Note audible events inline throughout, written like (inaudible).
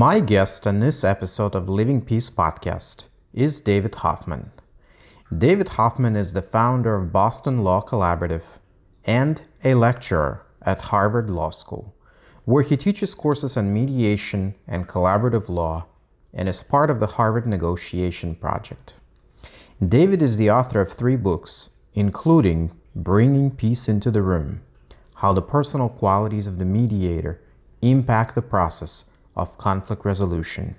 My guest on this episode of Living Peace podcast is David Hoffman. David Hoffman is the founder of Boston Law Collaborative and a lecturer at Harvard Law School, where he teaches courses on mediation and collaborative law and is part of the Harvard Negotiation Project. David is the author of three books, including Bringing Peace into the Room How the Personal Qualities of the Mediator Impact the Process of conflict resolution.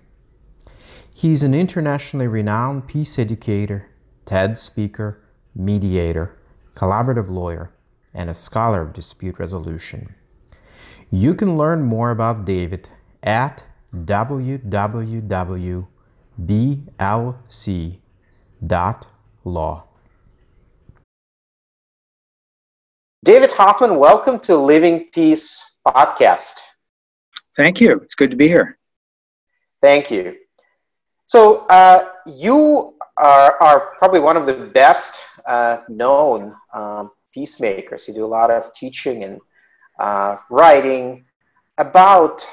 He is an internationally renowned peace educator, TED speaker, mediator, collaborative lawyer, and a scholar of dispute resolution. You can learn more about David at www.blc.law. David Hoffman, welcome to Living Peace podcast. Thank you. It's good to be here. Thank you. So, uh, you are, are, probably one of the best uh, known um, peacemakers. You do a lot of teaching and uh, writing about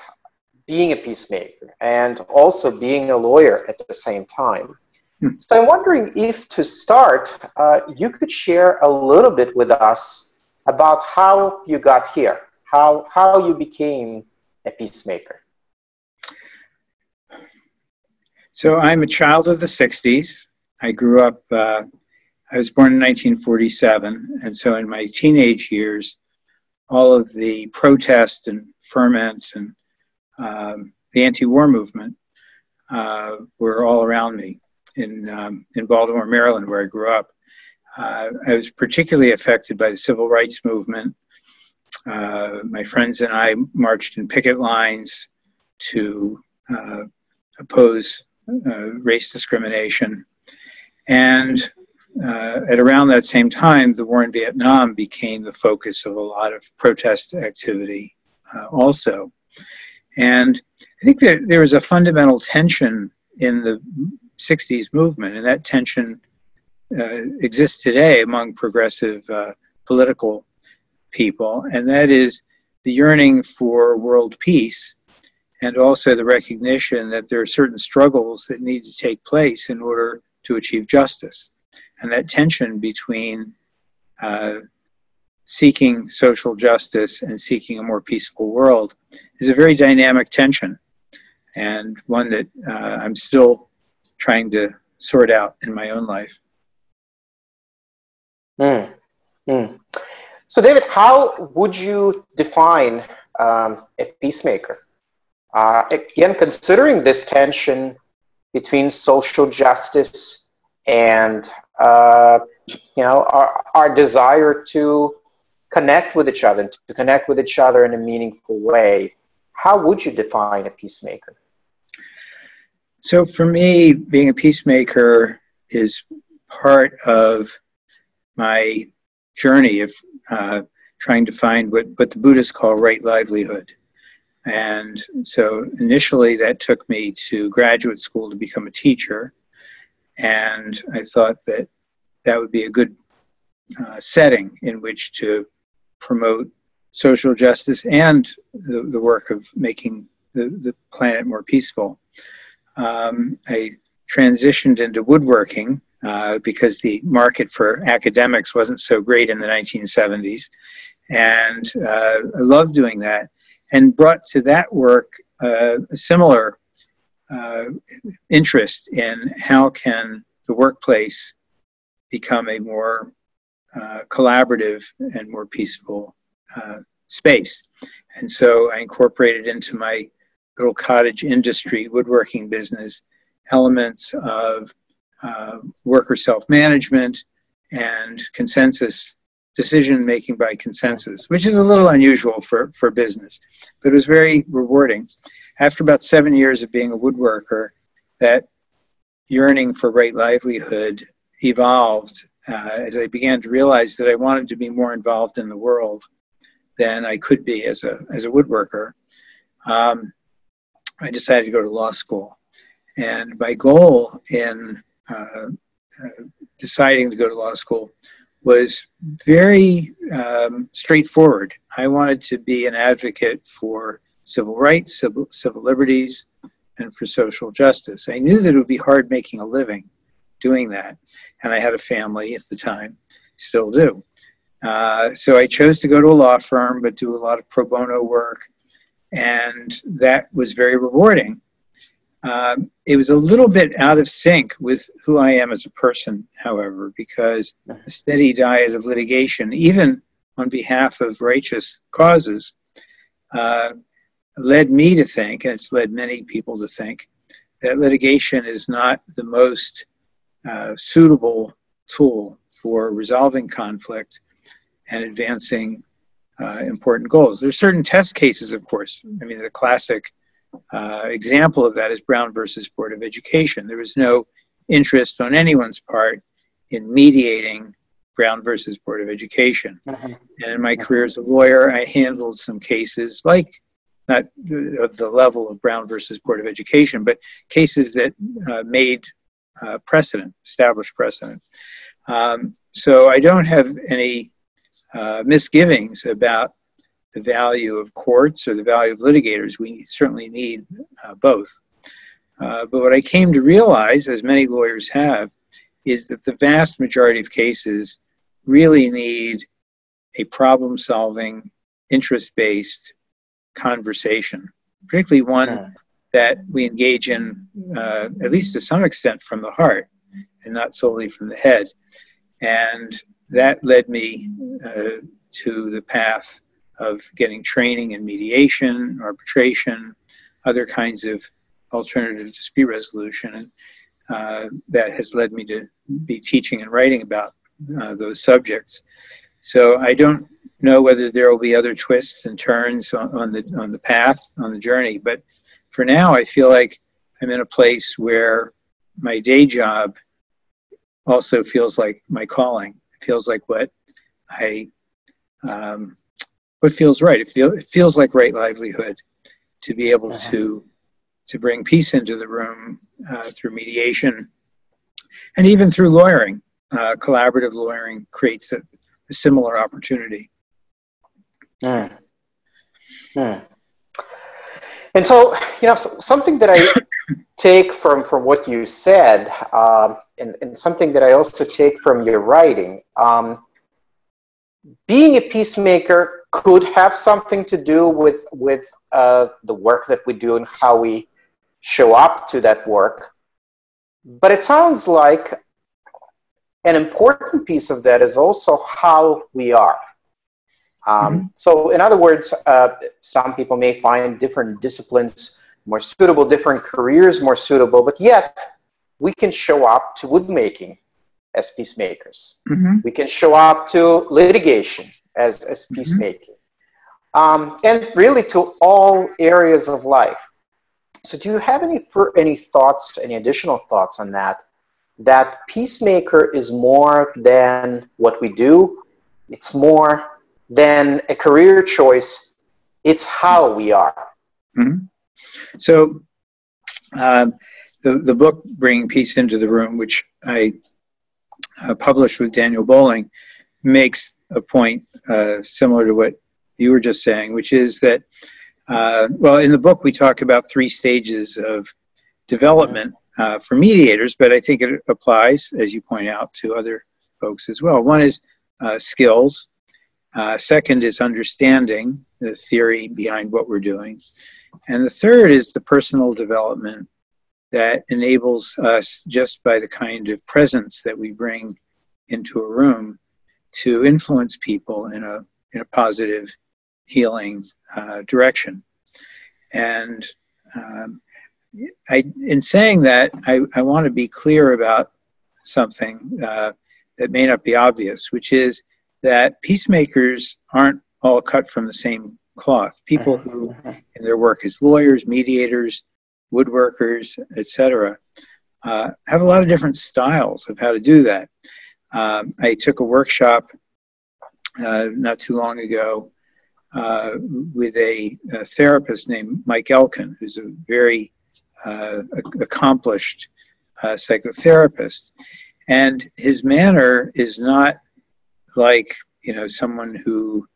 being a peacemaker and also being a lawyer at the same time. Hmm. So, I'm wondering if to start, uh, you could share a little bit with us about how you got here, how, how you became a peacemaker? So I'm a child of the 60s. I grew up, uh, I was born in 1947. And so in my teenage years, all of the protest and ferment and um, the anti war movement uh, were all around me in, um, in Baltimore, Maryland, where I grew up. Uh, I was particularly affected by the civil rights movement uh, my friends and I marched in picket lines to uh, oppose uh, race discrimination. And uh, at around that same time, the war in Vietnam became the focus of a lot of protest activity uh, also. And I think that there was a fundamental tension in the 60s movement, and that tension exists today among progressive political people, and that is the yearning for world peace and also the recognition that there are certain struggles that need to take place in order to achieve justice. And that tension between uh, seeking social justice and seeking a more peaceful world is a very dynamic tension and one that uh, I'm still trying to sort out in my own life. Mm. Mm. So, David, how would you define um, a peacemaker? Uh, again, considering this tension between social justice and uh, you know our, our desire to connect with each other, and to connect with each other in a meaningful way, how would you define a peacemaker? So, for me, being a peacemaker is part of my journey of uh, trying to find what, what the Buddhists call right livelihood. And so initially that took me to graduate school to become a teacher. And I thought that that would be a good uh, setting in which to promote social justice and the, the work of making the, the planet more peaceful. Um, I transitioned into woodworking uh, because the market for academics wasn't so great in the 1970s. And uh, I loved doing that and brought to that work uh, a similar uh, interest in how can the workplace become a more collaborative and more peaceful space. And so I incorporated into my little cottage industry woodworking business elements of uh, worker self management, and consensus decision making by consensus, which is a little unusual for, for business, but it was very rewarding. After about seven years of being a woodworker, that yearning for right livelihood evolved uh, as I began to realize that I wanted to be more involved in the world than I could be as a, as a woodworker. Um, I decided to go to law school. And my goal in uh, deciding to go to law school was very um, straightforward. I wanted to be an advocate for civil rights, civil, civil liberties, and for social justice. I knew that it would be hard making a living doing that, and I had a family at the time, still do. Uh, so I chose to go to a law firm, but do a lot of pro bono work, and that was very rewarding. Um, it was a little bit out of sync with who I am as a person, however, because a steady diet of litigation, even on behalf of righteous causes, uh, led me to think, and it's led many people to think, that litigation is not the most uh, suitable tool for resolving conflict and advancing uh, important goals. There's certain test cases, of course. I mean, the classic uh, example of that is Brown versus Board of Education. There was no interest on anyone's part in mediating Brown versus Board of Education. Mm-hmm. And in my career as a lawyer, I handled some cases like not of the level of Brown versus Board of Education, but cases that uh, made uh, precedent, established precedent. Um, so I don't have any uh, misgivings about the value of courts or the value of litigators. We certainly need uh, both. Uh, but what I came to realize, as many lawyers have, is that the vast majority of cases really need a problem solving, interest based conversation, particularly one that we engage in, uh, at least to some extent, from the heart and not solely from the head. And that led me uh, to the path of getting training in mediation, arbitration, other kinds of alternative dispute resolution. And uh, that has led me to be teaching and writing about uh, those subjects. So I don't know whether there will be other twists and turns on, on, the on the path on the journey, but for now, I feel like I'm in a place where my day job also feels like my calling. It feels like what I um, what feels right. It, feel, it feels like right livelihood to be able uh-huh. to to bring peace into the room uh, through mediation and even through lawyering. Uh, collaborative lawyering creates a, a similar opportunity. Mm. Mm. And so, you know, something that I (coughs) take from from what you said, um, and, and something that I also take from your writing, um, being a peacemaker could have something to do with with uh, the work that we do and how we show up to that work. But it sounds like an important piece of that is also how we are. Um, mm-hmm. So, in other words, uh, some people may find different disciplines more suitable, different careers more suitable, but yet we can show up to woodmaking as peacemakers. Mm-hmm. We can show up to litigation as, as mm-hmm. peacemaking. Um, and really to all areas of life. So, do you have any any thoughts, any additional thoughts on that? That peacemaker is more than what we do; it's more than a career choice. It's how we are. Mm-hmm. So, uh, the the book "Bringing Peace into the Room," which I uh, published with Daniel Bowling, makes a point uh, similar to what you were just saying, which is that uh, well, in the book, we talk about three stages of development uh, for mediators, but I think it applies, as you point out, to other folks as well. One is uh, skills, uh, second is understanding the theory behind what we're doing. And the third is the personal development that enables us, just by the kind of presence that we bring into a room, to influence people in a, in a positive healing uh, direction. And um, I, in saying that, I, I want to be clear about something uh, that may not be obvious, which is that peacemakers aren't all cut from the same cloth. People who, in their work as lawyers, mediators, woodworkers, etc., uh, have a lot of different styles of how to do that. Um, I took a workshop uh, not too long ago uh, with a, a, therapist named Mike Elkin, who's a very uh, accomplished uh, psychotherapist. And his manner is not like, you know, someone who,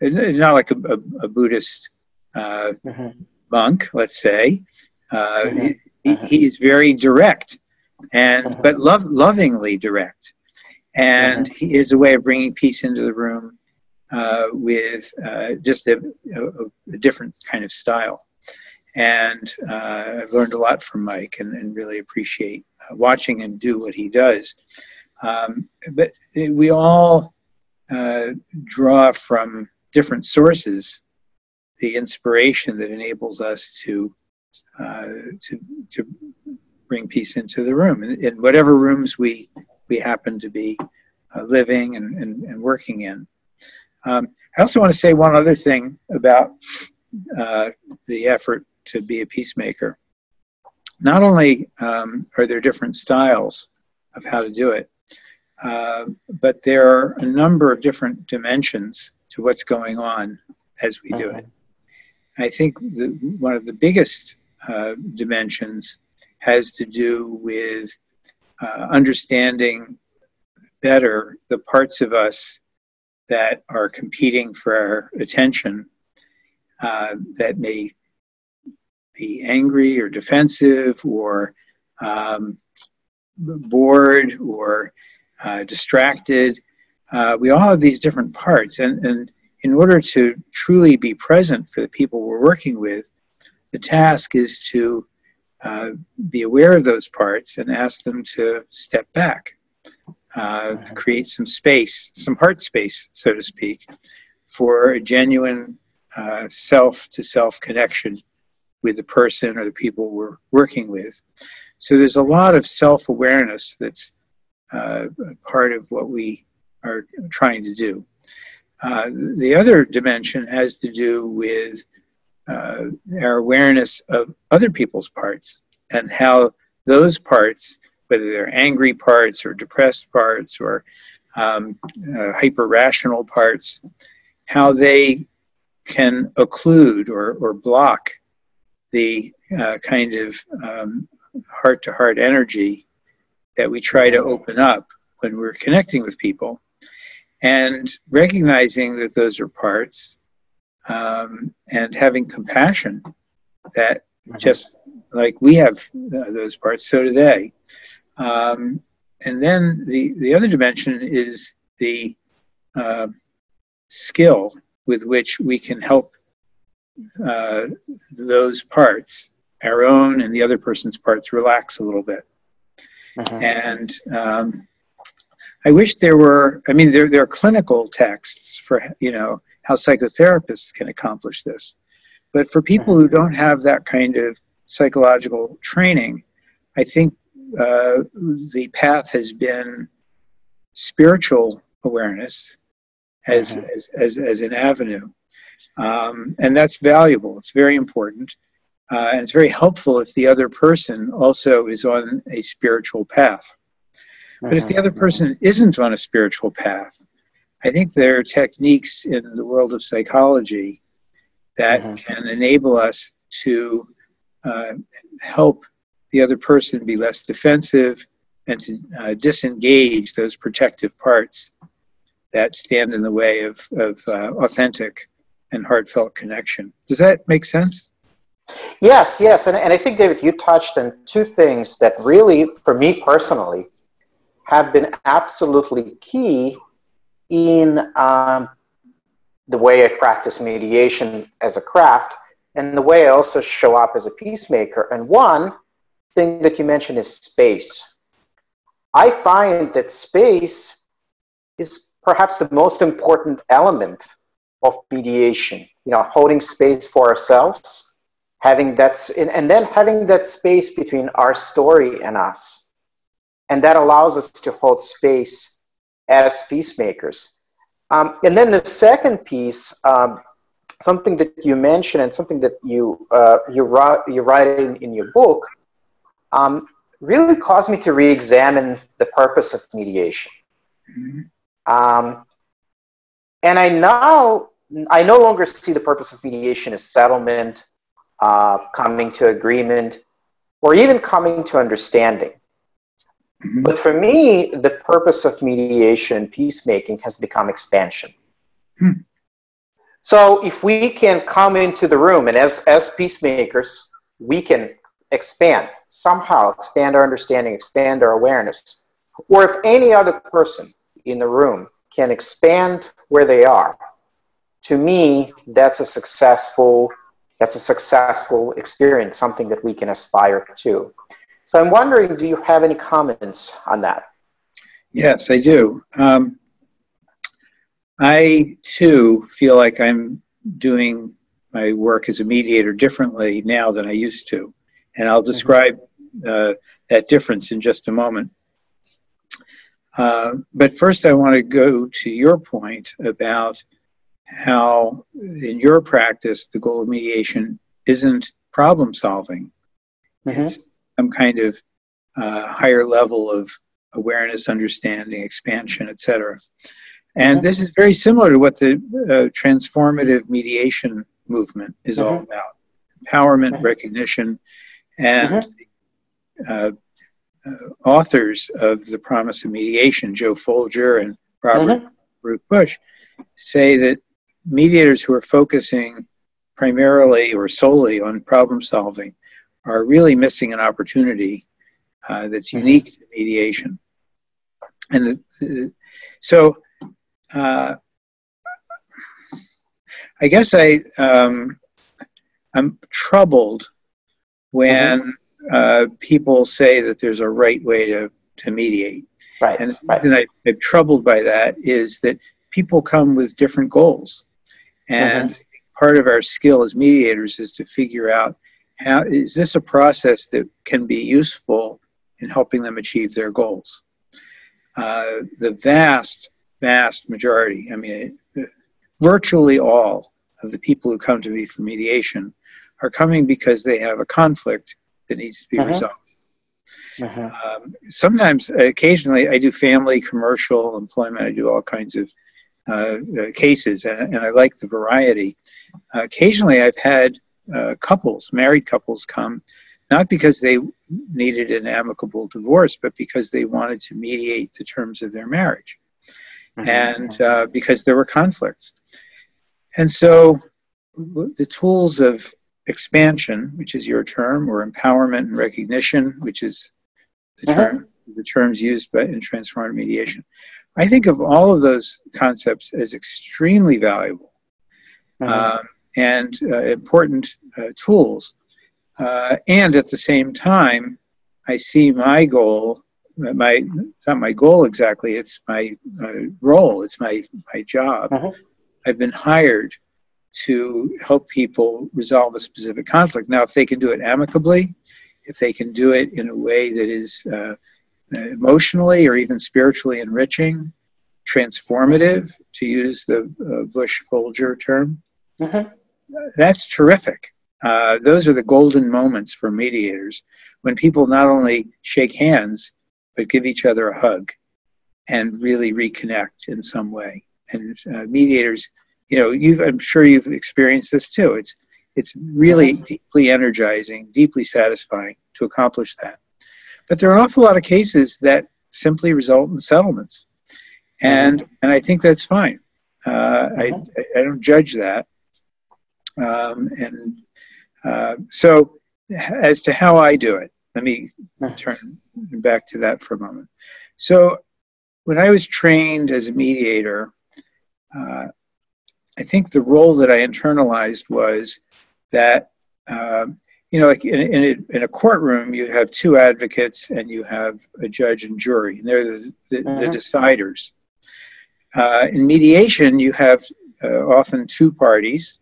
not like a, a, a Buddhist uh, mm-hmm. monk, let's say. Uh, mm-hmm. he, he, is very direct, and mm-hmm. but love, lovingly direct, and mm-hmm. he is a way of bringing peace into the room uh, with uh, just a, a, a, different kind of style. And uh, I've learned a lot from Mike, and, and really appreciate uh, watching him do what he does. Um, but we all uh, draw from different sources the inspiration that enables us to uh, to to bring peace into the room in, in whatever rooms we we happen to be uh, living and, and, and, working in. Um, I also want to say one other thing about uh, the effort to be a peacemaker. Not only um, are there different styles of how to do it, uh, but there are a number of different dimensions to what's going on as we do it. I think the, one of the biggest uh, dimensions has to do with uh, understanding better the parts of us that are competing for our attention uh, that may be angry or defensive or um, bored or uh, distracted. Uh, we all have these different parts, and, and in order to truly be present for the people we're working with, the task is to uh, be aware of those parts and ask them to step back, uh, create some space, some heart space, so to speak, for a genuine self to self connection with the person or the people we're working with. So there's a lot of self awareness that's uh, part of what we are trying to do. Uh, the other dimension has to do with uh, our awareness of other people's parts and how those parts, whether they're angry parts or depressed parts or um, uh, hyper rational parts, how they can occlude or, or block the uh, kind of heart to heart energy that we try to open up when we're connecting with people. And recognizing that those are parts um, and having compassion that mm-hmm. just like we have uh, those parts so do they um, and then the, the other dimension is the uh, skill with which we can help uh, those parts our own and the other person's parts relax a little bit uh-huh. And um, I wish there were, I mean, there, there are clinical texts for, you know, how psychotherapists can accomplish this. But for people who don't have that kind of psychological training, I think uh, the path has been spiritual awareness as, uh-huh. as, as, as, an avenue. Um, and that's valuable, it's very important. Uh, and it's very helpful if the other person also is on a spiritual path. But if the other mm-hmm. person isn't on a spiritual path, I think there are techniques in the world of psychology that mm-hmm. can enable us to uh, help the other person be less defensive and to uh, disengage those protective parts that stand in the way of, of uh, authentic and heartfelt connection. Does that make sense? Yes, yes. And, and I think, David, you touched on two things that really, for me personally, have been absolutely key in um, the way I practice mediation as a craft and the way I also show up as a peacemaker. And one thing that you mentioned is space. I find that space is perhaps the most important element of mediation. You know, holding space for ourselves having that and then having that space between our story and us and that allows us to hold space as peacemakers um, and then the second piece um, something that you mentioned and something that you uh, you write you write in, in your book um, really caused me to re-examine the purpose of mediation mm-hmm. Um, and i now i no longer see the purpose of mediation as settlement uh, coming to agreement, or even coming to understanding. Mm-hmm. But for me, the purpose of mediation, peacemaking, has become expansion. Hmm. So if we can come into the room, and as, as peacemakers, we can expand somehow, expand our understanding, expand our awareness, or if any other person in the room can expand where they are, to me, that's a successful that's a successful experience, something that we can aspire to. So I'm wondering, do you have any comments on that? Yes, I do. Um, I too feel like I'm doing my work as a mediator differently now than I used to. And I'll mm-hmm. describe uh, that difference in just a moment. Uh, but first, I want to go to your point about how, in your practice, the goal of mediation isn't problem solving, mm-hmm. it's some kind of uh, higher level of awareness, understanding, expansion, etc. And this is very similar to what the uh, transformative mediation movement is mm-hmm. all about empowerment, mm-hmm. recognition, and mm-hmm. uh, uh, authors of The Promise of Mediation, Joe Folger and Robert mm-hmm. Bush, say that mediators who are focusing primarily or solely on problem solving are really missing an opportunity uh, that's mm-hmm. unique to mediation. And the, the, so uh, I guess I um, I'm troubled when mm-hmm. uh, people say that there's a right way to, to mediate. Right. And right. I, I'm troubled by that is that people come with different goals. And mm-hmm. part of our skill as mediators is to figure out how is this a process that can be useful in helping them achieve their goals. Uh, the vast, vast majority, I mean, virtually all of the people who come to me for mediation are coming because they have a conflict that needs to be uh-huh. resolved. Uh-huh. Um, sometimes, occasionally, I do family, commercial, employment. I do all kinds of uh, uh, cases, and, and, I like the variety. Uh, occasionally, I've had uh, couples, married couples, come not because they needed an amicable divorce, but because they wanted to mediate the terms of their marriage, mm-hmm. and uh, because there were conflicts. And so, the tools of expansion, which is your term, or empowerment and recognition, which is the uh-huh. term, the terms used by, in transformative mediation. I think of all of those concepts as extremely valuable um, and uh, important uh, tools. Uh, and at the same time, I see my goal, my it's not my goal exactly, it's my uh, role, it's my, my job. Uh-huh. I've been hired to help people resolve a specific conflict. Now, if they can do it amicably, if they can do it in a way that is uh, emotionally or even spiritually enriching, transformative, to use the uh, Bush Folger term, mm-hmm. That's terrific. Uh, those are the golden moments for mediators when people not only shake hands, but give each other a hug and really reconnect in some way. And uh, mediators you know, you I'm sure you've experienced this too. It's it's really mm-hmm. deeply energizing, deeply satisfying to accomplish that. But there are an awful lot of cases that simply result in settlements, and mm-hmm. and I think that's fine. Uh, I mm-hmm. I don't judge that, um, and uh, so as to how I do it, let me turn back to that for a moment. So when I was trained as a mediator, uh, I think the role that I internalized was that, um, you know, like in, in, a, in, a, courtroom, you have two advocates and you have a judge and jury, and they're the, the, the mm-hmm. deciders. Uh, in mediation, you have uh, often two parties,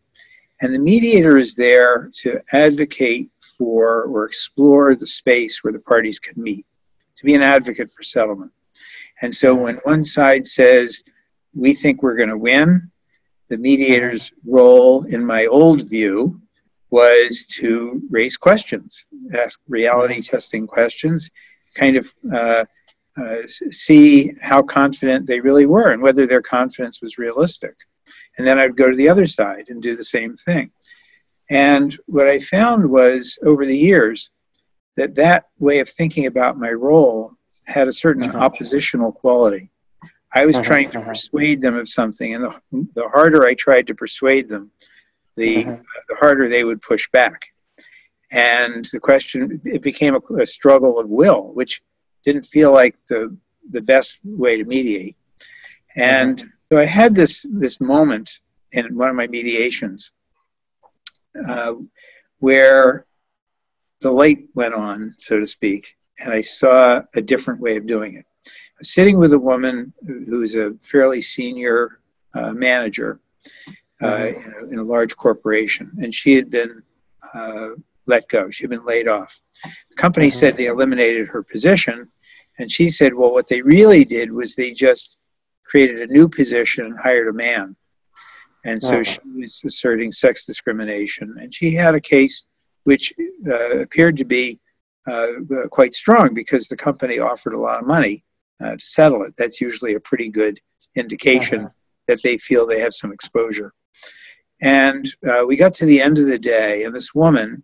and the mediator is there to advocate for or explore the space where the parties can meet, to be an advocate for settlement. And so when one side says, we think we're going to win, the mediator's role in my old view was to raise questions, ask reality testing questions, kind of uh, uh, see how confident they really were and whether their confidence was realistic. And then I'd go to the other side and do the same thing. And what I found was over the years that that way of thinking about my role had a certain uh-huh. oppositional quality. I was uh-huh, trying to uh-huh. persuade them of something, and the, the harder I tried to persuade them, the, uh-huh. the harder they would push back. and the question it became a, a struggle of will, which didn't feel like the the best way to mediate. And mm-hmm. So I had this this moment in one of my mediations uh, where the light went on, so to speak, and I saw a different way of doing it. I was sitting with a woman who's a fairly senior uh, manager uh, in, a, in, a, large corporation, and she had been uh, let go. She'd been laid off. The company mm-hmm. said they eliminated her position, and she said, well, what they really did was they just created a new position and hired a man. And so she was asserting sex discrimination. And she had a case which uh, appeared to be uh, quite strong because the company offered a lot of money uh, to settle it. That's usually a pretty good indication uh-huh. that they feel they have some exposure. And uh, we got to the end of the day, and this woman,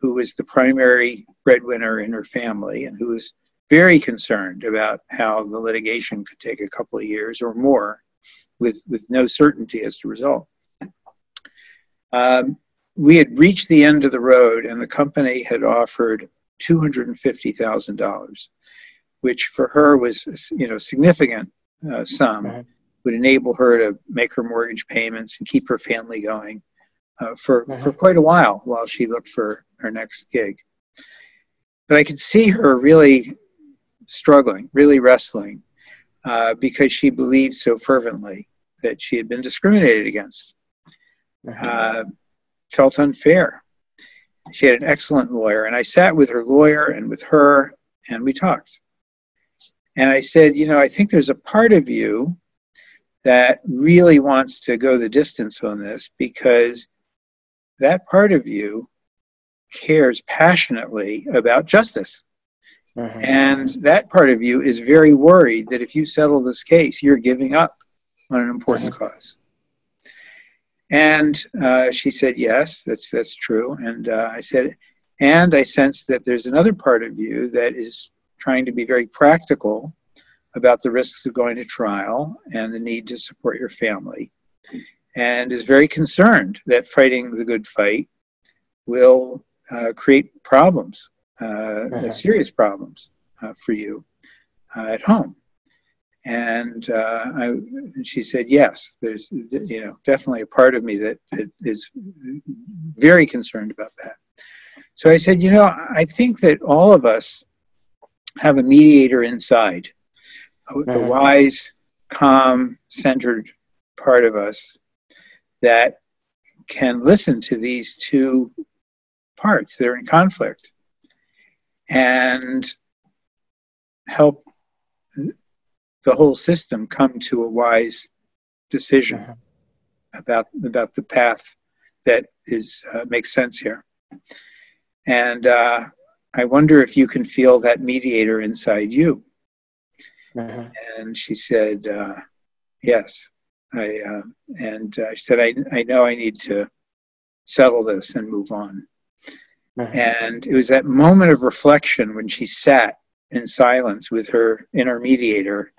who was the primary breadwinner in her family and who was very concerned about how the litigation could take a couple of years or more with, with no certainty as to result. Um, we had reached the end of the road and the company had offered $250,000, which for her was you know significant uh, sum, would enable her to make her mortgage payments and keep her family going uh, for, mm-hmm. for quite a while while she looked for her next gig. But I could see her really struggling, really wrestling, uh, because she believed so fervently that she had been discriminated against, mm-hmm. uh, felt unfair. She had an excellent lawyer, and I sat with her lawyer and with her, and we talked. And I said, You know, I think there's a part of you that really wants to go the distance on this because that part of you cares passionately about justice. Mm-hmm. And that part of you is very worried that if you settle this case, you're giving up on an important mm-hmm. cause. And uh, she said, Yes, that's, that's true. And uh, I said, And I sense that there's another part of you that is trying to be very practical about the risks of going to trial and the need to support your family, and is very concerned that fighting the good fight will uh, create problems uh, serious problems uh, for you uh, at home. And, I, and she said, yes, there's you know definitely a part of me that, that is very concerned about that. So I said, you know, I think that all of us have a mediator inside, a, a mm-hmm. wise, calm, centered part of us that can listen to these two parts that are in conflict and help the whole system come to a wise decision uh-huh. about about the path that is uh, makes sense here. And uh, I wonder if you can feel that mediator inside you. Uh-huh. And she said, uh, "Yes." I uh, and I said, I, "I know I need to settle this and move on." And it was that moment of reflection when she sat in silence with her inner mediator,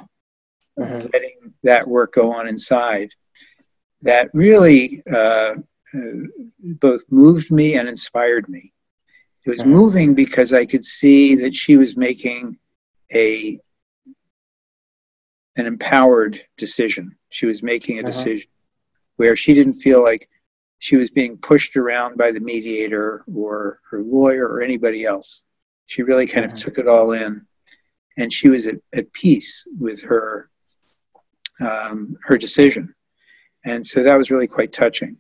uh-huh. letting that work go on inside, that really uh, uh, both moved me and inspired me. It was uh-huh. moving because I could see that she was making a an empowered decision. She was making a uh-huh. decision where she didn't feel like she was being pushed around by the mediator or her lawyer or anybody else. She really kind of mm-hmm. took it all in, and she was at, at peace with her um, her decision, and so that was really quite touching.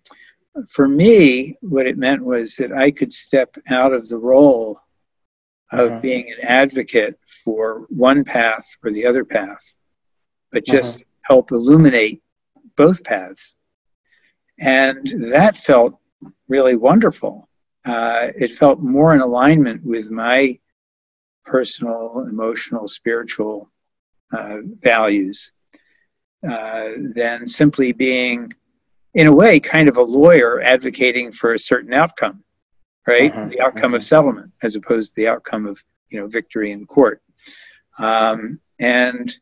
For me, what it meant was that I could step out of the role of uh-huh. being an advocate for one path or the other path, but just uh-huh. help illuminate both paths and that felt really wonderful. Uh, it felt more in alignment with my personal, emotional, spiritual uh, values uh, than simply being, in a way, kind of a lawyer advocating for a certain outcome, right? Uh-huh, the outcome uh-huh. of settlement, as opposed to the outcome of you know victory in court. Um, and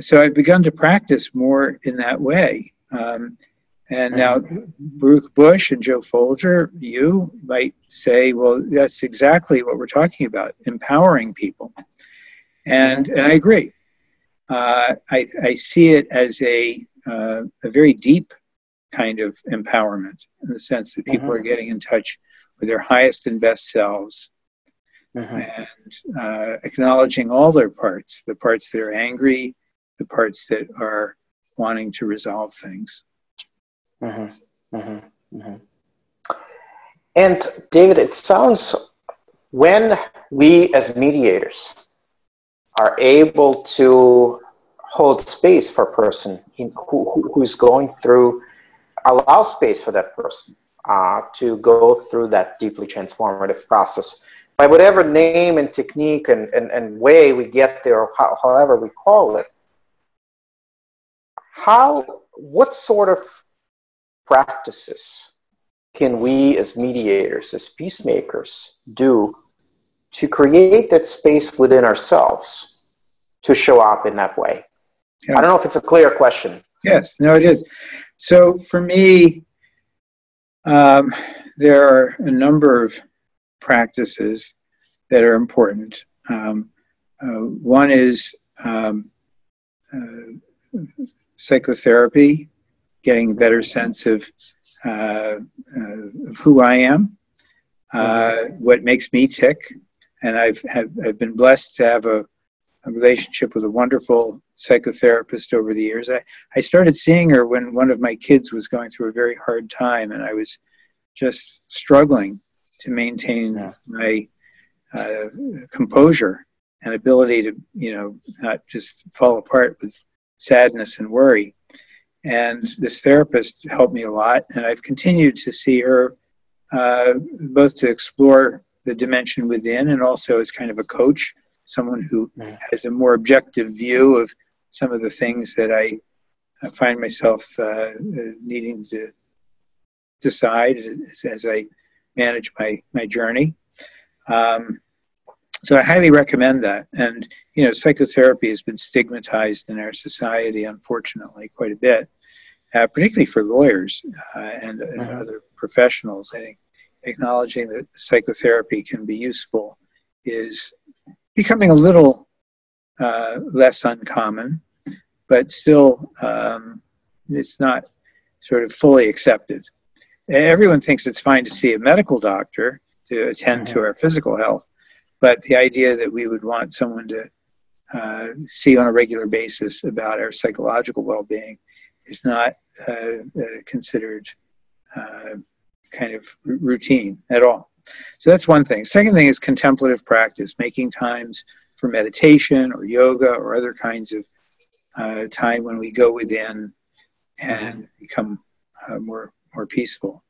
so I've begun to practice more in that way. Um, And now, Baruch Bush and Joe Folger, you might say, well, that's exactly what we're talking about empowering people. And, and I agree. Uh, I, I see it as a, uh, a very deep kind of empowerment in the sense that people mm-hmm. are getting in touch with their highest and best selves mm-hmm. and uh, acknowledging all their parts the parts that are angry, the parts that are wanting to resolve things. Mm-hmm. mm-hmm. mm-hmm. And David, it sounds when we as mediators are able to hold space for a person in, who, who's going through, allow space for that person uh, to go through that deeply transformative process by whatever name and technique and, and, and way we get there, or how, however we call it. How, what sort of practices can we as mediators, as peacemakers, do to create that space within ourselves to show up in that way? Yeah. I don't know if it's a clear question. Yes, no, it is. So for me, um, there are a number of practices that are important. Um, uh, one is um, uh, psychotherapy, getting a better sense of, uh, uh of who I am, uh, what makes me tick. And I've, have, I've been blessed to have a, a relationship with a wonderful psychotherapist over the years. I, I started seeing her when one of my kids was going through a very hard time, and I was just struggling to maintain yeah. my uh, composure and ability to, you know, not just fall apart with sadness and worry. And this therapist helped me a lot, and I've continued to see her uh, both to explore the dimension within and also as kind of a coach, someone who has a more objective view of some of the things that I, I find myself uh, needing to decide as, as, I manage my, my journey. Um, so I highly recommend that. And, you know, psychotherapy has been stigmatized in our society, unfortunately, quite a bit, uh, particularly for lawyers uh, and, and mm-hmm. other professionals. I think acknowledging that psychotherapy can be useful is becoming a little uh, less uncommon, but still um, it's not sort of fully accepted. Everyone thinks it's fine to see a medical doctor to attend mm-hmm. to our physical health, but the idea that we would want someone to uh, see on a regular basis about our psychological well-being is not uh, uh, considered uh, kind of routine at all. So that's one thing. Second thing is contemplative practice, making times for meditation or yoga or other kinds of uh, time when we go within and become uh, more more peaceful.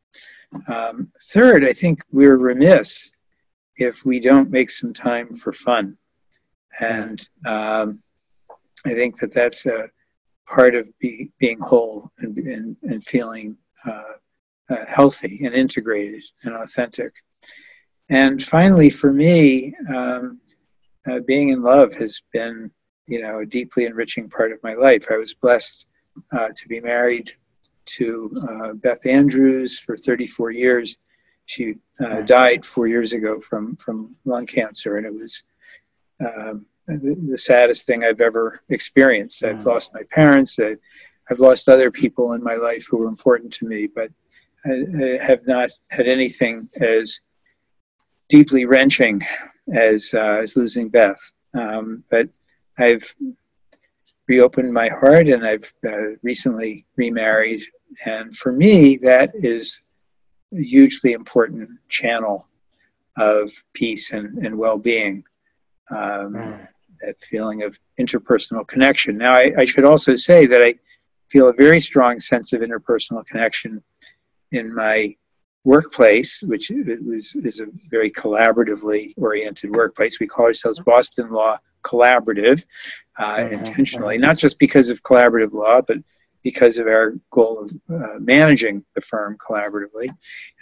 Um, third, I think we're remiss if we don't make some time for fun. And um, I think that that's a part of be, being whole and, and, and feeling uh, uh, healthy and integrated and authentic. And finally, for me, um, uh, being in love has been, you know, a deeply enriching part of my life. I was blessed uh, to be married to uh, Beth Andrews for 34 years she uh, died four years ago from from lung cancer, and it was um, the, the, saddest thing I've ever experienced. I've mm. lost my parents. I, have lost other people in my life who were important to me, but I, I have not had anything as deeply wrenching as uh, as losing Beth. Um, but I've reopened my heart, and I've uh, recently remarried, and for me, that is a hugely important channel of peace and, and well-being um, mm. That feeling of interpersonal connection now I, I, should also say that i feel a very strong sense of interpersonal connection in my workplace which is, is a very collaboratively oriented workplace we call ourselves boston law collaborative uh, mm-hmm. intentionally not just because of collaborative law but because of our goal of uh, managing the firm collaboratively.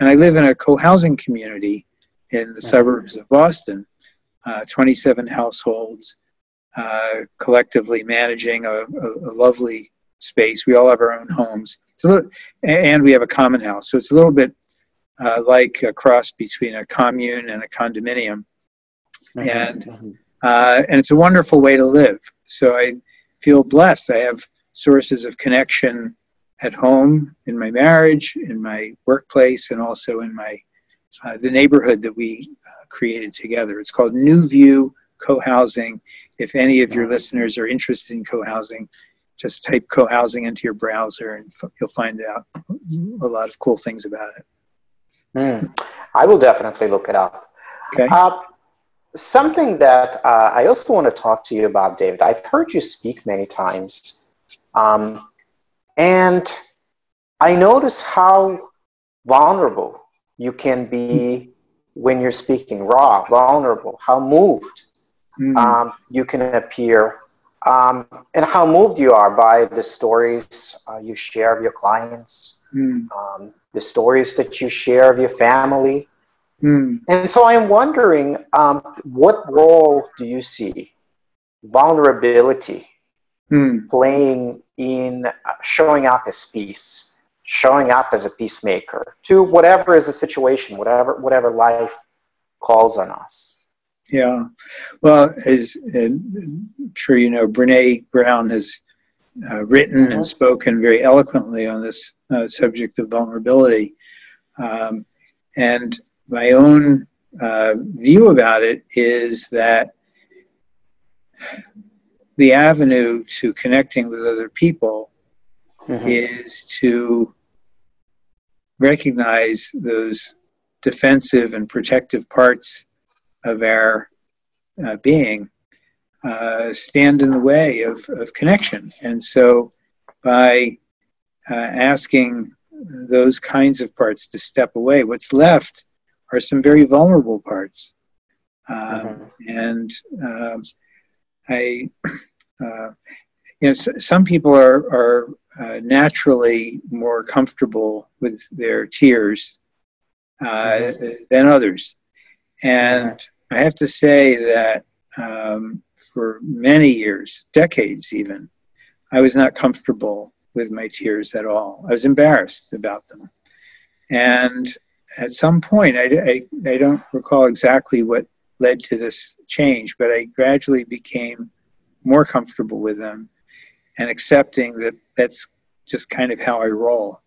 And I live in a co housing community in the suburbs of Boston, uh, 27 households, uh, collectively managing a, a, a lovely space. We all have our own homes. Little, and we have a common house. So it's a little bit uh, like a cross between a commune and a condominium. Mm-hmm. And, mm-hmm. uh, and it's a wonderful way to live. So I feel blessed. I have sources of connection at home, in my marriage, in my workplace, and also in my uh, the neighborhood that we uh, created together. It's called New View Co-housing. If any of your listeners are interested in co-housing, just type co-housing into your browser and f- you'll find out a lot of cool things about it. Mm, I will definitely look it up. Okay. Uh, something that uh, I also want to talk to you about, David. I've heard you speak many times, um, and I notice how vulnerable you can be when you're speaking, raw, vulnerable, how moved mm. um, you can appear, um, and how moved you are by the stories uh, you share of your clients, mm. um, the stories that you share of your family. Mm. And so I'm wondering um, what role do you see vulnerability hmm. playing in uh, showing up as peace, showing up as a peacemaker to whatever is the situation, whatever whatever life calls on us? Yeah, well, as uh, I'm sure you know, Brene Brown has uh, written and spoken very eloquently on this uh, subject of vulnerability. Um, and my own uh, view about it is that the avenue to connecting with other people mm-hmm. is to recognize those defensive and protective parts of our uh, being uh, stand in the way of, of connection. And so by uh, asking those kinds of parts to step away, what's left are some very vulnerable parts. Um, mm-hmm. And um, I, (clears throat) uh, you know, s- some people are, are uh, naturally more comfortable with their tears uh, mm-hmm. than others. And I have to say that um, for many years, decades even, I was not comfortable with my tears at all. I was embarrassed about them. And at some point, I, I, I don't recall exactly what led to this change, but I gradually became more comfortable with them and accepting that that's just kind of how I roll.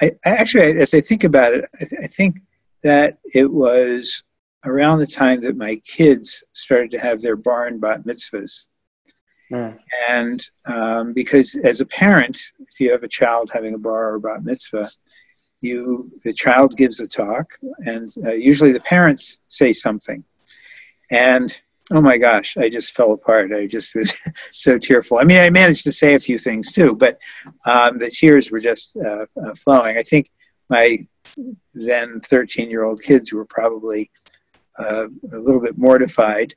I, I actually, as I think about it, I, th- I think that it was around the time that my kids started to have their bar and bat mitzvahs. Mm. And um, because as a parent, if you have a child having a bar or bat mitzvah, you the child gives a talk, and uh, usually the parents say something. And oh my gosh, I just fell apart. I just was (laughs) so tearful. I mean, I managed to say a few things too, but um, the tears were just uh, uh, flowing. I think my then 13 year old kids were probably uh, a little bit mortified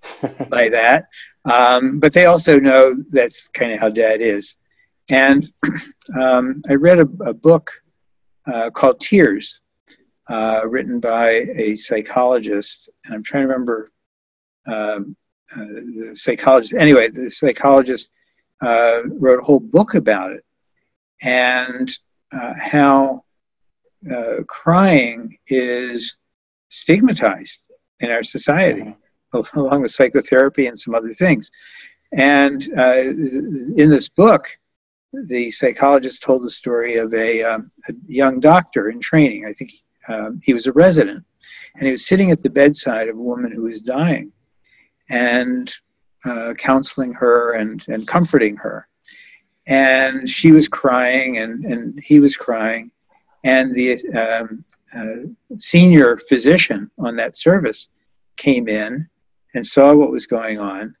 (laughs) by that. Um, but they also know that's kind of how dad is. And (clears throat) um, I read a, a book uh, called Tears, uh, written by a psychologist. And I'm trying to remember um, uh, the psychologist. Anyway, the psychologist uh, wrote a whole book about it and uh, how crying is stigmatized in our society, mm-hmm. along with psychotherapy and some other things. And uh, in this book, the psychologist told the story of a, um, a young doctor in training. I think um, he was a resident, and he was sitting at the bedside of a woman who was dying, and uh, counseling her and, and comforting her. And she was crying, and, and he was crying, and the um, senior physician on that service came in and saw what was going on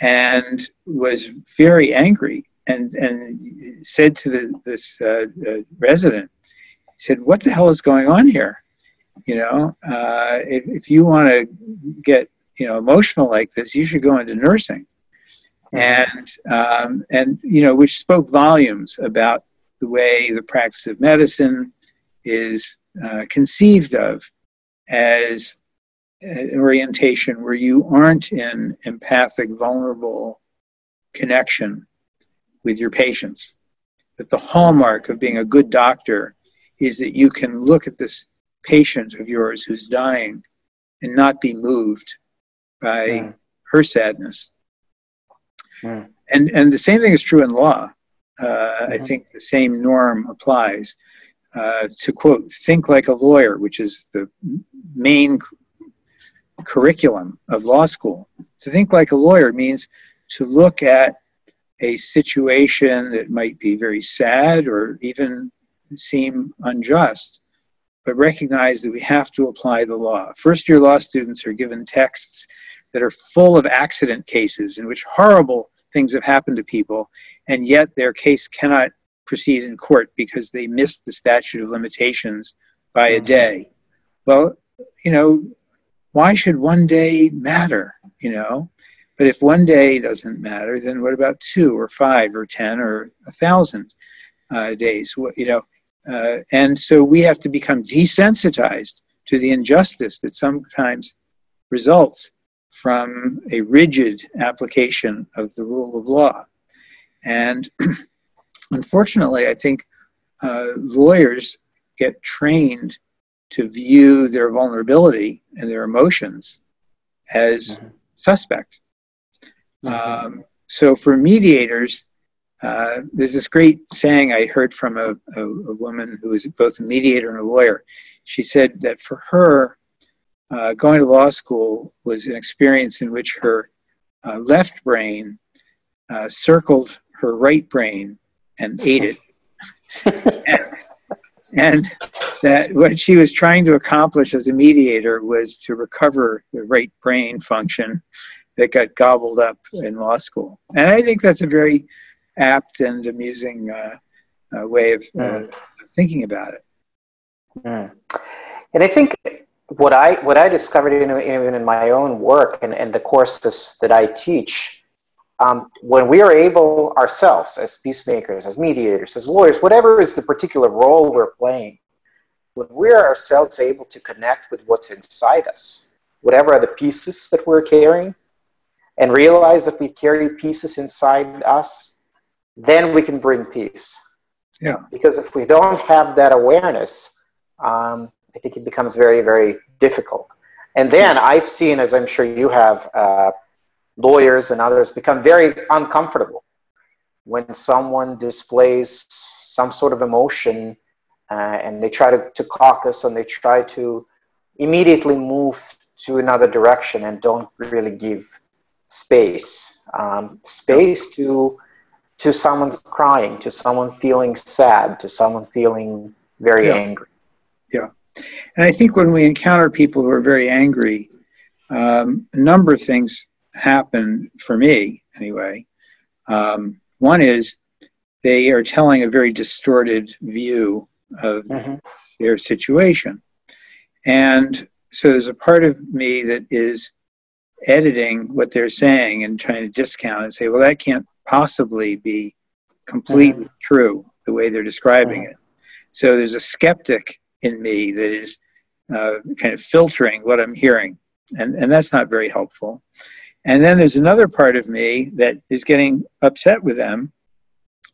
and was very angry and, and said to the, this uh, uh, resident, said, what the hell is going on here? You know, uh, if, if you want to get, you know, emotional like this, you should go into nursing. And, um, and, you know, which spoke volumes about the way the practice of medicine is uh, conceived of as an orientation where you aren't in empathic, vulnerable connection with your patients. That the hallmark of being a good doctor is that you can look at this patient of yours who's dying and not be moved by mm. her sadness. Mm. And and the same thing is true in law. Uh, mm-hmm. I think the same norm applies. Uh, to quote, think like a lawyer, which is the main curriculum of law school. To think like a lawyer means to look at a situation that might be very sad or even seem unjust, but recognize that we have to apply the law. First year law students are given texts that are full of accident cases in which horrible things have happened to people, and yet their case cannot proceed in court because they missed the statute of limitations by a mm-hmm. day. Well, you know, why should one day matter, you know? But if one day doesn't matter, then what about two or five or ten or a thousand uh, days? You know, uh, and so we have to become desensitized to the injustice that sometimes results from a rigid application of the rule of law. And (clears throat) unfortunately, I think uh, lawyers get trained to view their vulnerability and their emotions as mm-hmm. suspect. Mm-hmm. Um, so for mediators, uh, there's this great saying I heard from a, a, a, woman who was both a mediator and a lawyer. She said that for her, uh, going to law school was an experience in which her uh, left brain uh, circled her right brain and ate it. and, and that what she was trying to accomplish as a mediator was to recover the right brain function that got gobbled up in law school. And I think that's a very apt and amusing uh, uh, way of mm. thinking about it. Mm. And I think what I what I discovered in, even in my own work and, and the courses that I teach, um, when we are able ourselves as peacemakers, as mediators, as lawyers, whatever is the particular role we're playing, when we're ourselves able to connect with what's inside us, whatever are the pieces that we're carrying, and realize that we carry pieces inside us, then we can bring peace. Yeah. Because if we don't have that awareness, um, I think it becomes very, very difficult. And then I've seen, as I'm sure you have, uh, lawyers and others become very uncomfortable when someone displays some sort of emotion uh, and they try to, to caucus and they try to immediately move to another direction and don't really give space um, space to to someone's crying to someone feeling sad to someone feeling very yeah. angry yeah and i think when we encounter people who are very angry um, a number of things happen for me anyway um, one is they are telling a very distorted view of mm-hmm. their situation. And so there's a part of me that is editing what they're saying and trying to discount and say, well, that can't possibly be completely mm-hmm. true the way they're describing mm-hmm. it. So there's a skeptic in me that is uh, kind of filtering what I'm hearing, and, and that's not very helpful. And then there's another part of me that is getting upset with them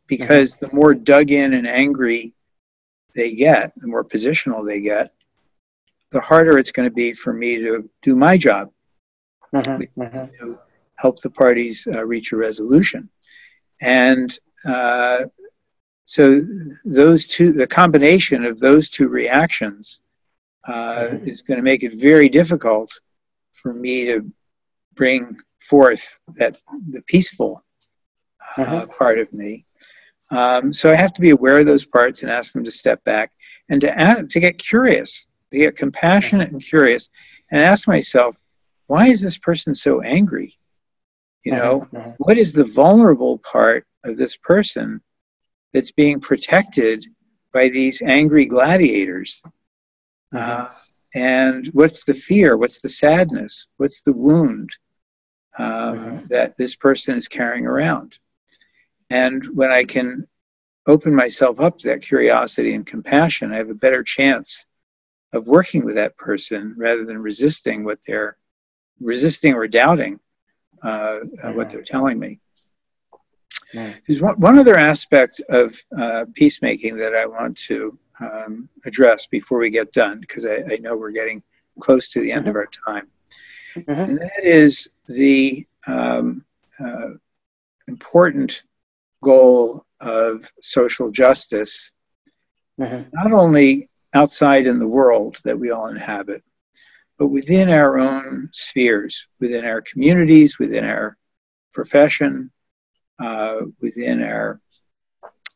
because the more dug in and angry they get, the more positional they get, the harder it's going to be for me to do my job mm-hmm, mm-hmm. to help the parties uh, reach a resolution. And uh, so those two, the combination of those two reactions uh, mm-hmm. is going to make it very difficult for me to bring forth that the peaceful uh, mm-hmm. part of me. Um, so I have to be aware of those parts and ask them to step back and to ask, to get curious, to get compassionate and curious, and ask myself, why is this person so angry? You know, mm-hmm. what is the vulnerable part of this person that's being protected by these angry gladiators? Mm-hmm. Uh, and what's the fear? What's the sadness? What's the wound um, mm-hmm. that this person is carrying around? And when I can open myself up to that curiosity and compassion, I have a better chance of working with that person rather than resisting what they're resisting or doubting uh, uh, what they're telling me. Mm. There's one, one other aspect of uh, peacemaking that I want to um, address before we get done, because I, I, know we're getting close to the end mm-hmm. of our time. Mm-hmm. And that is the um, uh, important goal of social justice, mm-hmm. not only outside in the world that we all inhabit, but within our own spheres, within our communities, within our profession, uh, within our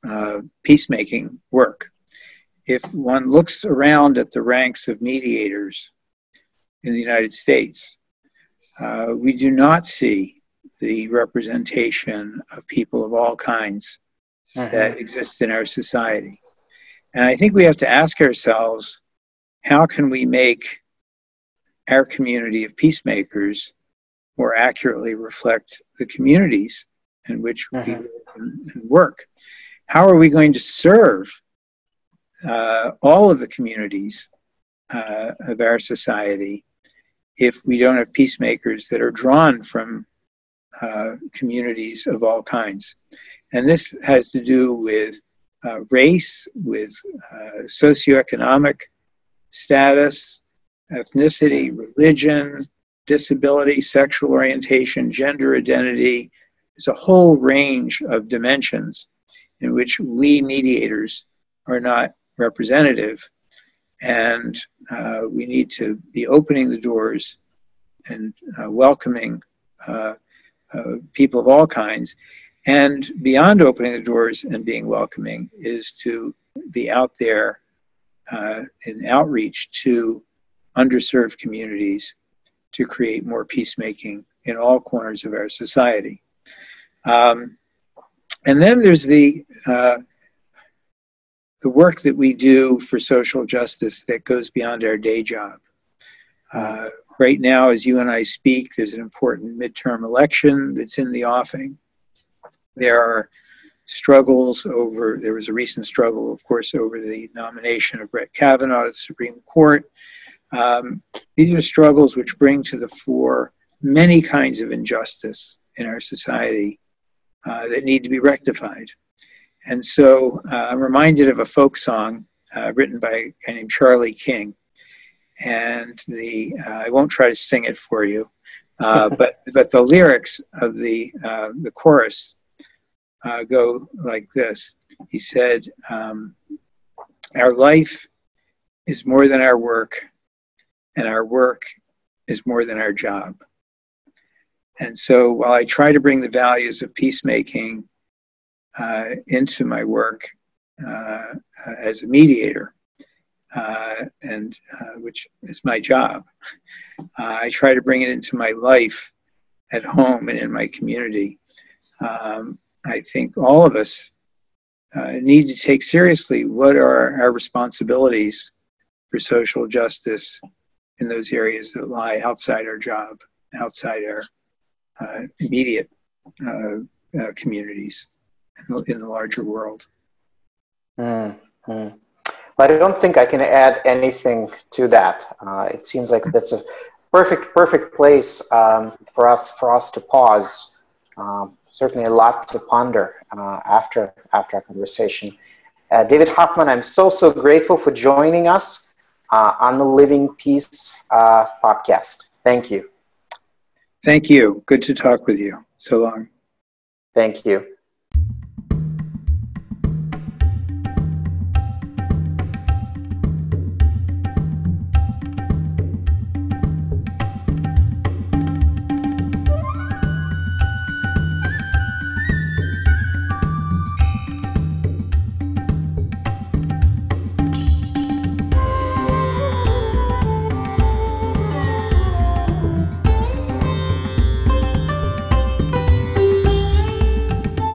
uh, peacemaking work. If one looks around at the ranks of mediators in the United States, uh, we do not see the representation of people of all kinds mm-hmm. that exists in our society. And I think we have to ask ourselves how can we make our community of peacemakers more accurately reflect the communities in which we mm-hmm. live and work? How are we going to serve uh, all of the communities uh, of our society if we don't have peacemakers that are drawn from uh, communities of all kinds? And this has to do with uh, race, with uh, socioeconomic status, ethnicity, religion, disability, sexual orientation, gender identity. There's a whole range of dimensions in which we mediators are not representative. And uh, we need to be opening the doors and uh, welcoming uh, uh people of all kinds. And beyond opening the doors and being welcoming is to be out there uh, in outreach to underserved communities to create more peacemaking in all corners of our society. Um, and then there's the the work that we do for social justice that goes beyond our day job. Uh, right now, as you and I speak, there's an important midterm election that's in the offing. There are struggles over, there was a recent struggle, of course, over the nomination of Brett Kavanaugh to the Supreme Court. Um, these are struggles which bring to the fore many kinds of injustice in our society uh, that need to be rectified. And so uh, I'm reminded of a folk song uh, written by a guy named Charlie King. And the uh, I won't try to sing it for you, uh, (laughs) but but the lyrics of the uh, the chorus uh, go like this. He said, um, Our life is more than our work, and our work is more than our job. And so while I try to bring the values of peacemaking into my work uh, as a mediator, uh, and uh, which is my job, uh, I try to bring it into my life at home and in my community. Um, I think all of us uh, need to take seriously what are our responsibilities for social justice in those areas that lie outside our job, outside our uh, immediate uh, uh communities in the, larger world. Mm-hmm. But I don't think I can add anything to that. Uh, it seems like that's a perfect, perfect place um, for us for us to pause. Um, certainly a lot to ponder uh, after after our conversation. Uh, David Hoffman, I'm so so grateful for joining us uh, on the Living Peace uh, podcast. Thank you. Thank you. Good to talk with you. So long. Thank you.